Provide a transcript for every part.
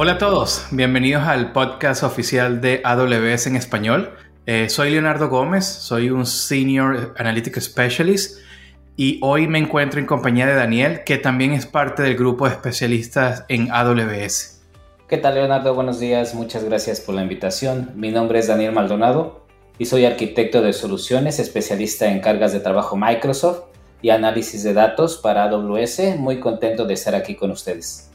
Hola a todos, bienvenidos al podcast oficial de AWS en español. Eh, soy Leonardo Gómez, soy un Senior Analytic Specialist y hoy me encuentro en compañía de Daniel, que también es parte del grupo de especialistas en AWS. ¿Qué tal Leonardo? Buenos días, muchas gracias por la invitación. Mi nombre es Daniel Maldonado y soy arquitecto de soluciones, especialista en cargas de trabajo Microsoft y análisis de datos para AWS. Muy contento de estar aquí con ustedes.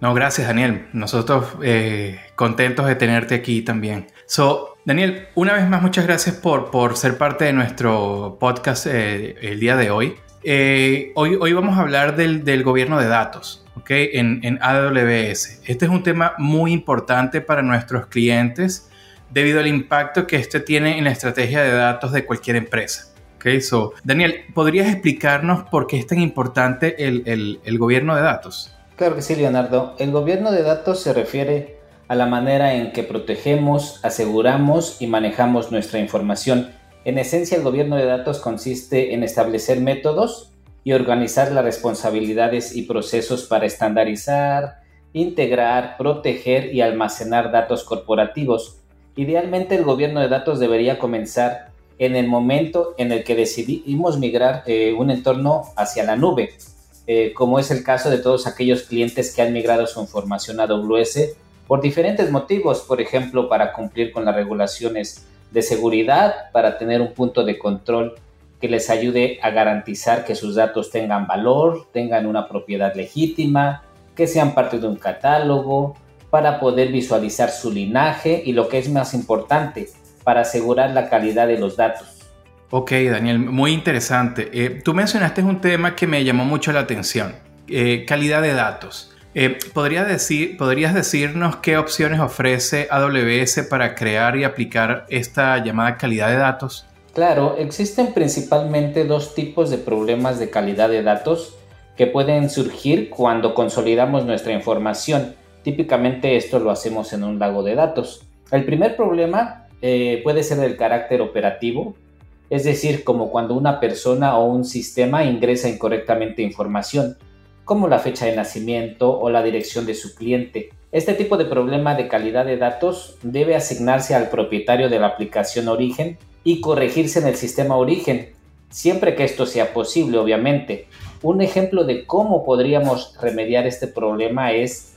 No, gracias Daniel. Nosotros eh, contentos de tenerte aquí también. So, Daniel, una vez más muchas gracias por, por ser parte de nuestro podcast eh, el día de hoy. Eh, hoy. Hoy vamos a hablar del, del gobierno de datos ¿okay? en, en AWS. Este es un tema muy importante para nuestros clientes debido al impacto que este tiene en la estrategia de datos de cualquier empresa. Okay, so, Daniel, ¿podrías explicarnos por qué es tan importante el, el, el gobierno de datos? Claro que sí, Leonardo. El gobierno de datos se refiere a la manera en que protegemos, aseguramos y manejamos nuestra información. En esencia, el gobierno de datos consiste en establecer métodos y organizar las responsabilidades y procesos para estandarizar, integrar, proteger y almacenar datos corporativos. Idealmente, el gobierno de datos debería comenzar en el momento en el que decidimos migrar eh, un entorno hacia la nube, eh, como es el caso de todos aquellos clientes que han migrado su información a AWS por diferentes motivos, por ejemplo, para cumplir con las regulaciones de seguridad, para tener un punto de control que les ayude a garantizar que sus datos tengan valor, tengan una propiedad legítima, que sean parte de un catálogo, para poder visualizar su linaje y lo que es más importante, para asegurar la calidad de los datos. Ok, Daniel, muy interesante. Eh, tú mencionaste un tema que me llamó mucho la atención, eh, calidad de datos. Eh, ¿podría decir, ¿Podrías decirnos qué opciones ofrece AWS para crear y aplicar esta llamada calidad de datos? Claro, existen principalmente dos tipos de problemas de calidad de datos que pueden surgir cuando consolidamos nuestra información. Típicamente esto lo hacemos en un lago de datos. El primer problema puede ser del carácter operativo, es decir, como cuando una persona o un sistema ingresa incorrectamente información, como la fecha de nacimiento o la dirección de su cliente. Este tipo de problema de calidad de datos debe asignarse al propietario de la aplicación origen y corregirse en el sistema origen, siempre que esto sea posible, obviamente. Un ejemplo de cómo podríamos remediar este problema es,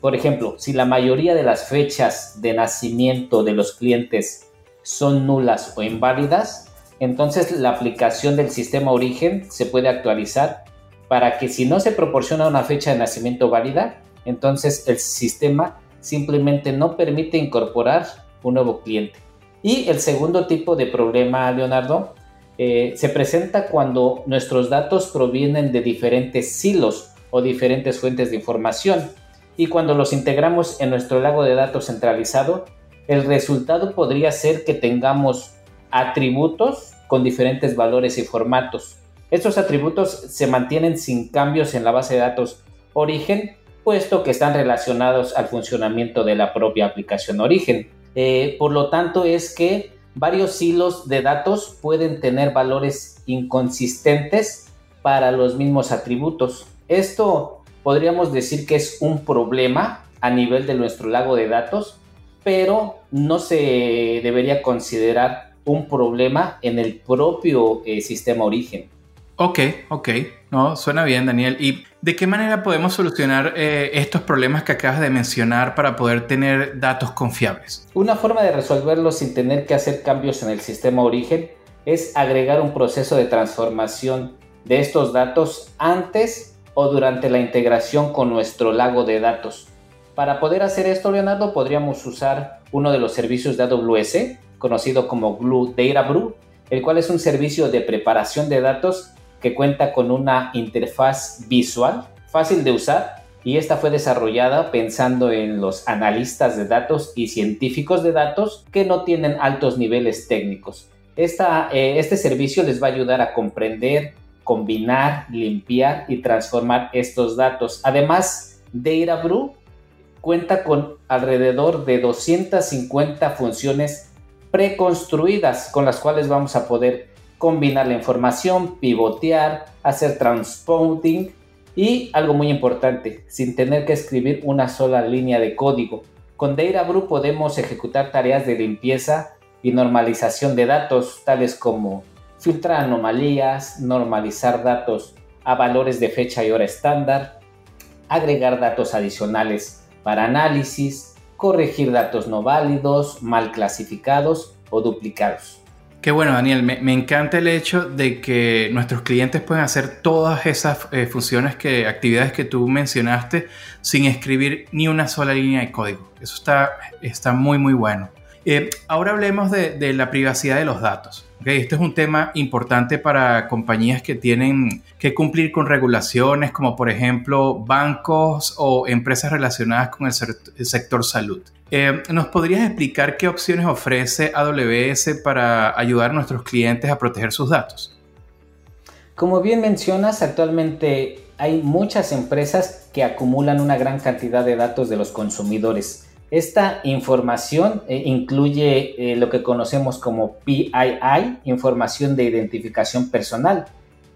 por ejemplo, si la mayoría de las fechas de nacimiento de los clientes son nulas o inválidas, entonces la aplicación del sistema origen se puede actualizar para que si no se proporciona una fecha de nacimiento válida, entonces el sistema simplemente no permite incorporar un nuevo cliente. Y el segundo tipo de problema, Leonardo, eh, se presenta cuando nuestros datos provienen de diferentes silos o diferentes fuentes de información. Y cuando los integramos en nuestro lago de datos centralizado, el resultado podría ser que tengamos atributos con diferentes valores y formatos. Estos atributos se mantienen sin cambios en la base de datos origen, puesto que están relacionados al funcionamiento de la propia aplicación origen. Eh, por lo tanto, es que varios hilos de datos pueden tener valores inconsistentes para los mismos atributos. Esto podríamos decir que es un problema a nivel de nuestro lago de datos, pero no se debería considerar un problema en el propio eh, sistema origen. Ok, ok. No, suena bien, Daniel. ¿Y de qué manera podemos solucionar eh, estos problemas que acabas de mencionar para poder tener datos confiables? Una forma de resolverlo sin tener que hacer cambios en el sistema origen es agregar un proceso de transformación de estos datos antes o durante la integración con nuestro lago de datos. Para poder hacer esto, Leonardo, podríamos usar uno de los servicios de AWS conocido como Glue Data Brew, el cual es un servicio de preparación de datos que cuenta con una interfaz visual fácil de usar y esta fue desarrollada pensando en los analistas de datos y científicos de datos que no tienen altos niveles técnicos. Esta, eh, este servicio les va a ayudar a comprender, combinar, limpiar y transformar estos datos. Además, DataBrew cuenta con alrededor de 250 funciones preconstruidas con las cuales vamos a poder combinar la información, pivotear, hacer transponding Y algo muy importante, sin tener que escribir una sola línea de código. Con Brew podemos ejecutar tareas de limpieza y normalización de datos, tales como filtrar anomalías, normalizar datos a valores de fecha y hora estándar, agregar datos adicionales para análisis, corregir datos no válidos, mal clasificados o duplicados. Qué bueno, Daniel. Me, encanta el hecho de que nuestros clientes pueden hacer todas esas eh, funciones, que, actividades que tú mencionaste, sin escribir ni una sola línea de código. Eso está, está muy, muy bueno. Eh, ahora hablemos de, la privacidad de los datos. Este es un tema importante para compañías que tienen que cumplir con regulaciones como por ejemplo bancos o empresas relacionadas con el, sector salud. Eh, ¿Nos podrías explicar qué opciones ofrece AWS para ayudar a nuestros clientes a proteger sus datos? Como bien mencionas, actualmente hay muchas empresas que acumulan una gran cantidad de datos de los consumidores esta información eh, incluye eh, lo que conocemos como PII, información de identificación personal.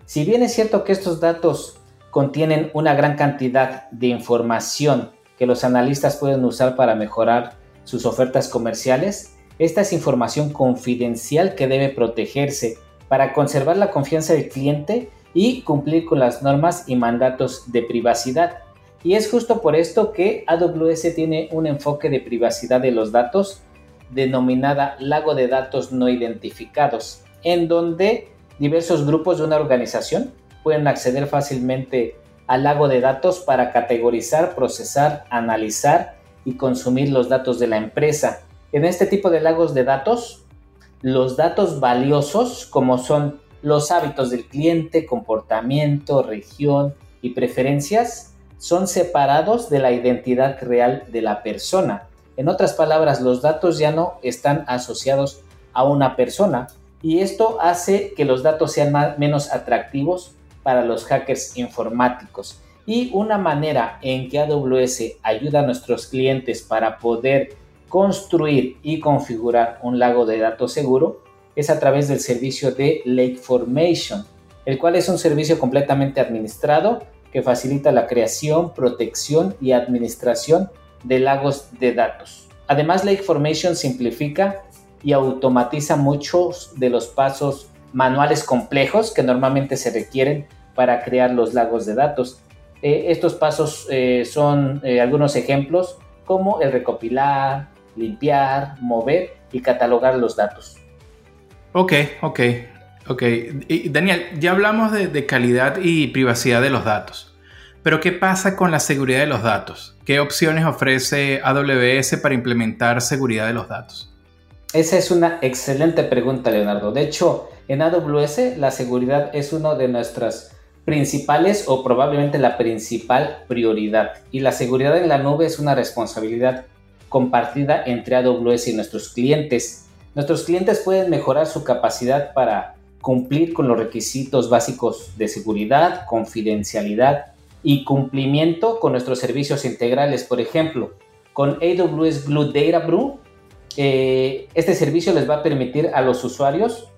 Si bien es cierto que estos datos contienen una gran cantidad de información que los analistas pueden usar para mejorar sus ofertas comerciales, esta es información confidencial que debe protegerse para conservar la confianza del cliente y cumplir con las normas y mandatos de privacidad. Y es justo por esto que AWS tiene un enfoque de privacidad de los datos denominada lago de datos no identificados, en donde diversos grupos de una organización pueden acceder fácilmente al lago de datos para categorizar, procesar, analizar y consumir los datos de la empresa. En este tipo de lagos de datos, los datos valiosos, como son los hábitos del cliente, comportamiento, región y preferencias, son separados de la identidad real de la persona. En otras palabras, los datos ya no están asociados a una persona y esto hace que los datos sean menos atractivos para los hackers informáticos. Y una manera en que AWS ayuda a nuestros clientes para poder construir y configurar un lago de datos seguro es a través del servicio de Lake Formation, el cual es un servicio completamente administrado que facilita la creación, protección y administración de lagos de datos. Además, Lake Formation simplifica y automatiza muchos de los pasos manuales complejos que normalmente se requieren para crear los lagos de datos. Eh, estos pasos eh, son eh, algunos ejemplos como el recopilar, limpiar, mover y catalogar los datos. Ok, ok. Ok, Daniel, ya hablamos de, calidad y privacidad de los datos, pero ¿qué pasa con la seguridad de los datos? ¿Qué opciones ofrece AWS para implementar seguridad de los datos? Esa es una excelente pregunta, Leonardo. De hecho, en AWS la seguridad es una de nuestras principales o probablemente la principal prioridad. Y la seguridad en la nube es una responsabilidad compartida entre AWS y nuestros clientes. Nuestros clientes pueden mejorar su capacidad para cumplir con los requisitos básicos de seguridad, confidencialidad y cumplimiento con nuestros servicios integrales. Por ejemplo, con AWS Glue Data Brew, eh, este servicio les va a permitir a los usuarios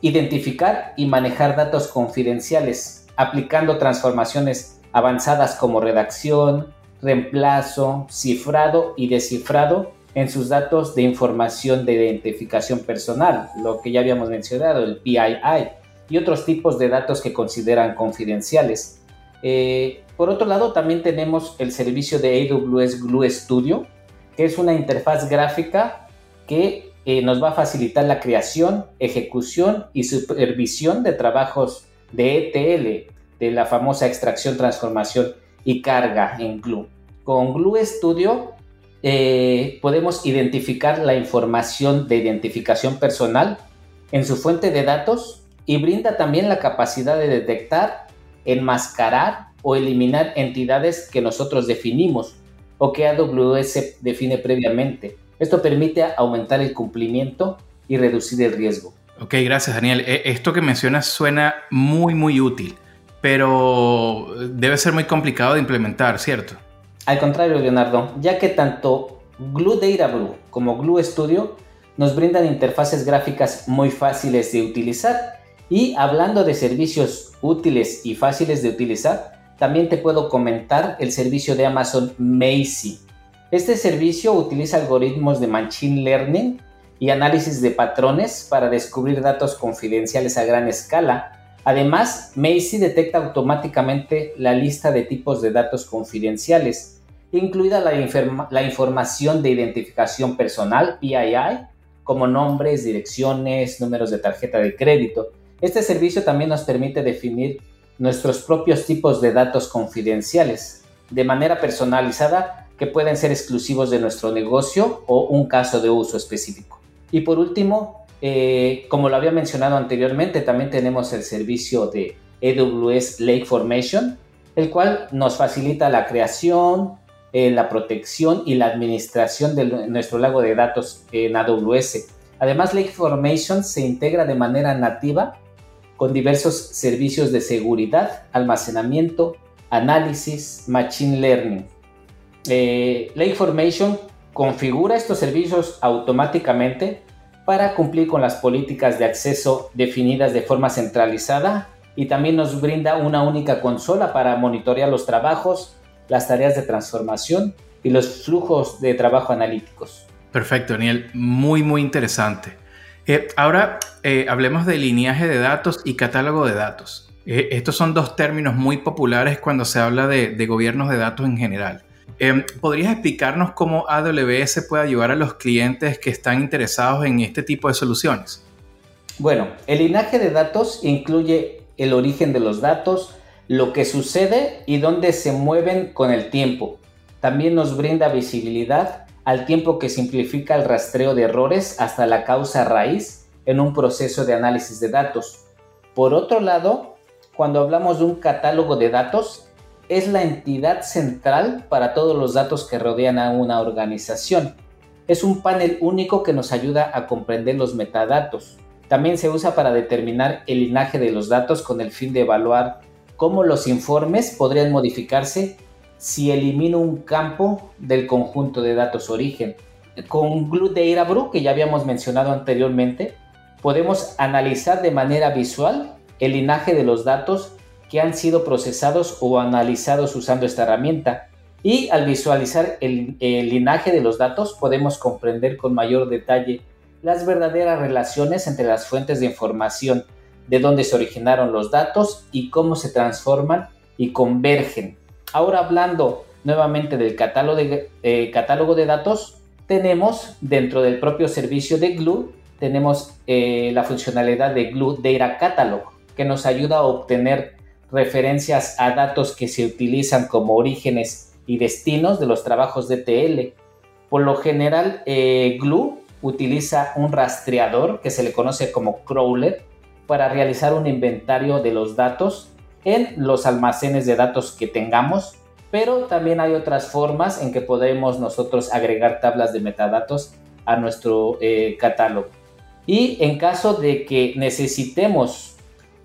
identificar y manejar datos confidenciales, aplicando transformaciones avanzadas como redacción, reemplazo, cifrado y descifrado en sus datos de información de identificación personal, lo que ya habíamos mencionado, el PII, y otros tipos de datos que consideran confidenciales. Eh, por otro lado, también tenemos el servicio de AWS Glue Studio, que es una interfaz gráfica que eh, nos va a facilitar la creación, ejecución y supervisión de trabajos de ETL, de la famosa extracción, transformación y carga en Glue. Con Glue Studio eh, podemos identificar la información de identificación personal en su fuente de datos y brinda también la capacidad de detectar, enmascarar o eliminar entidades que nosotros definimos o que AWS define previamente. Esto permite aumentar el cumplimiento y reducir el riesgo. Ok, gracias Daniel. E, esto que mencionas suena muy, muy útil, pero debe ser muy complicado de implementar, ¿cierto? Al contrario, Leonardo, ya que tanto Glue Data Brew como Glue Studio nos brindan interfaces gráficas muy fáciles de utilizar. Y hablando de servicios útiles y fáciles de utilizar, también te puedo comentar el servicio de Amazon Macy. Este servicio utiliza algoritmos de Machine Learning y análisis de patrones para descubrir datos confidenciales a gran escala. Además, Macy detecta automáticamente la lista de tipos de datos confidenciales, incluida la, información de identificación personal, PII, como nombres, direcciones, números de tarjeta de crédito. Este servicio también nos permite definir nuestros propios tipos de datos confidenciales de manera personalizada que pueden ser exclusivos de nuestro negocio o un caso de uso específico. Y por último, eh, como lo había mencionado anteriormente, también tenemos el servicio de AWS Lake Formation, el cual nos facilita la creación, eh, la protección y la administración de nuestro lago de datos en AWS. Además, Lake Formation se integra de manera nativa con diversos servicios de seguridad, almacenamiento, análisis, machine learning. Eh, Lake Formation configura estos servicios automáticamente para cumplir con las políticas de acceso definidas de forma centralizada y también nos brinda una única consola para monitorear los trabajos, las tareas de transformación y los flujos de trabajo analíticos. Perfecto, Daniel. Muy, muy interesante. Eh, ahora eh, hablemos de lineaje de datos y catálogo de datos. Eh, estos son dos términos muy populares cuando se habla de, de gobiernos de datos en general. ¿Podrías explicarnos cómo AWS puede ayudar a los clientes que están interesados en este tipo de soluciones? Bueno, el linaje de datos incluye el origen de los datos, lo que sucede y dónde se mueven con el tiempo. También nos brinda visibilidad al tiempo que simplifica el rastreo de errores hasta la causa raíz en un proceso de análisis de datos. Por otro lado, cuando hablamos de un catálogo de datos, es la entidad central para todos los datos que rodean a una organización. Es un panel único que nos ayuda a comprender los metadatos. También se usa para determinar el linaje de los datos con el fin de evaluar cómo los informes podrían modificarse si elimino un campo del conjunto de datos origen. Con Glue Data Brew, que ya habíamos mencionado anteriormente, podemos analizar de manera visual el linaje de los datos que han sido procesados o analizados usando esta herramienta. Y al visualizar el, el linaje de los datos podemos comprender con mayor detalle las verdaderas relaciones entre las fuentes de información, de dónde se originaron los datos y cómo se transforman y convergen Ahora hablando nuevamente del catálogo de, eh, datos, tenemos dentro del propio servicio de Glue, tenemos eh, la funcionalidad de Glue Data Catalog, que nos ayuda a obtener referencias a datos que se utilizan como orígenes y destinos de los trabajos de TL. Por lo general, eh, Glue utiliza un rastreador que se le conoce como crawler para realizar un inventario de los datos en los almacenes de datos que tengamos, pero también hay otras formas en que podemos nosotros agregar tablas de metadatos a nuestro eh, catálogo. Y en caso de que necesitemos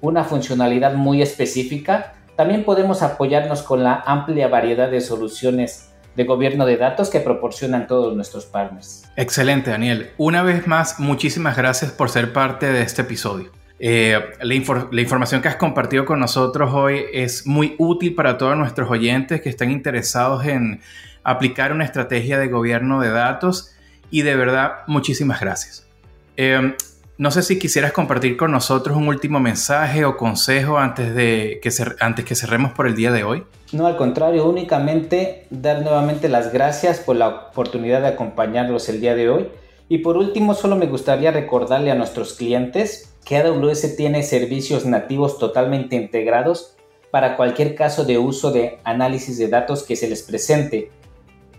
una funcionalidad muy específica, también podemos apoyarnos con la amplia variedad de soluciones de gobierno de datos que proporcionan todos nuestros partners. Excelente, Daniel. Una vez más, muchísimas gracias por ser parte de este episodio. Eh, la, información que has compartido con nosotros hoy es muy útil para todos nuestros oyentes que están interesados en aplicar una estrategia de gobierno de datos y de verdad muchísimas gracias. Eh, no sé si quisieras compartir con nosotros un último mensaje o consejo antes de que, antes que cerremos por el día de hoy. No, al contrario, únicamente dar nuevamente las gracias por la oportunidad de acompañarlos el día de hoy. Y por último, solo me gustaría recordarle a nuestros clientes que AWS tiene servicios nativos totalmente integrados para cualquier caso de uso de análisis de datos que se les presente.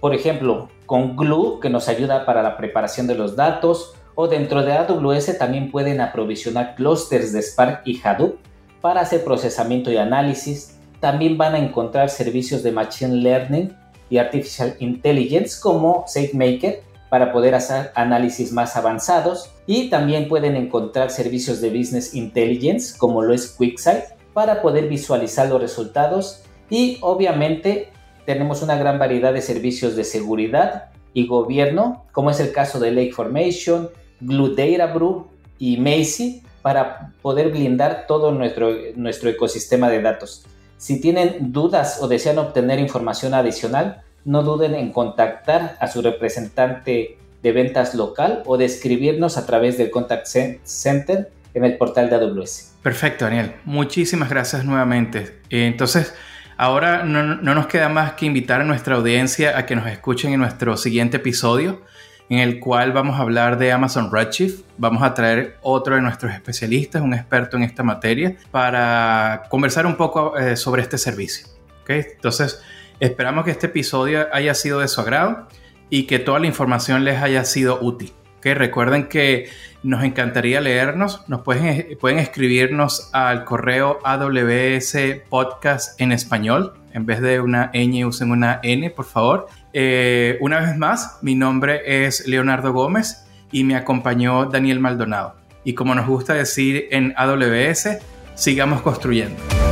Por ejemplo, con Glue, que nos ayuda para la preparación de los datos, o dentro de AWS también pueden aprovisionar clusters de Spark y Hadoop para hacer procesamiento y análisis. También van a encontrar servicios de Machine Learning y Artificial Intelligence como SageMaker para poder hacer análisis más avanzados y también pueden encontrar servicios de Business Intelligence como lo es QuickSight para poder visualizar los resultados y obviamente tenemos una gran variedad de servicios de seguridad y gobierno como es el caso de Lake Formation, Glue Data Brew y Macy para poder blindar todo nuestro, nuestro ecosistema de datos. Si tienen dudas o desean obtener información adicional, no duden en contactar a su representante de ventas local o de escribirnos a través del Contact Center en el portal de AWS. Perfecto, Daniel. Muchísimas gracias nuevamente. Entonces, ahora no, no, nos queda más que invitar a nuestra audiencia a que nos escuchen en nuestro siguiente episodio, en el cual vamos a hablar de Amazon Redshift. Vamos a traer otro de nuestros especialistas, un experto en esta materia, para conversar un poco eh, sobre este servicio. ¿Okay? Entonces, esperamos que este episodio haya sido de su agrado y que toda la información les haya sido útil. ¿Okay? Recuerden que nos encantaría leernos. Nos pueden, pueden escribirnos al correo AWS Podcast en español. En vez de una ñ, usen una N, por favor. Eh, una vez más, mi nombre es Leonardo Gómez y me acompañó Daniel Maldonado. Y como nos gusta decir en AWS, sigamos construyendo.